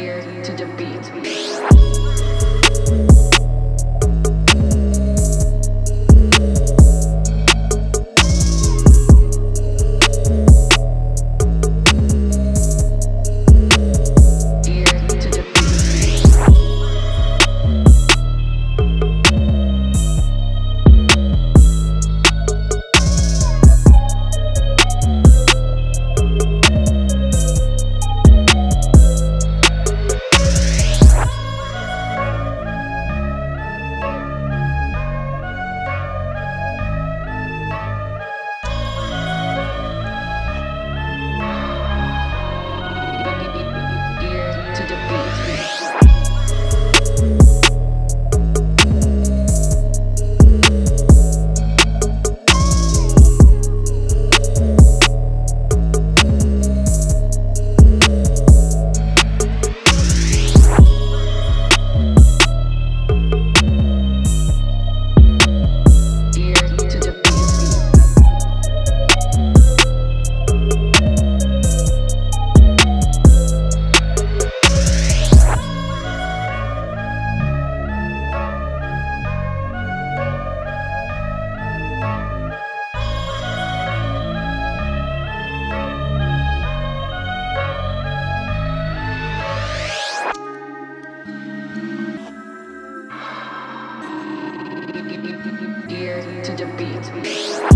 ear to the beat. ear to the beat.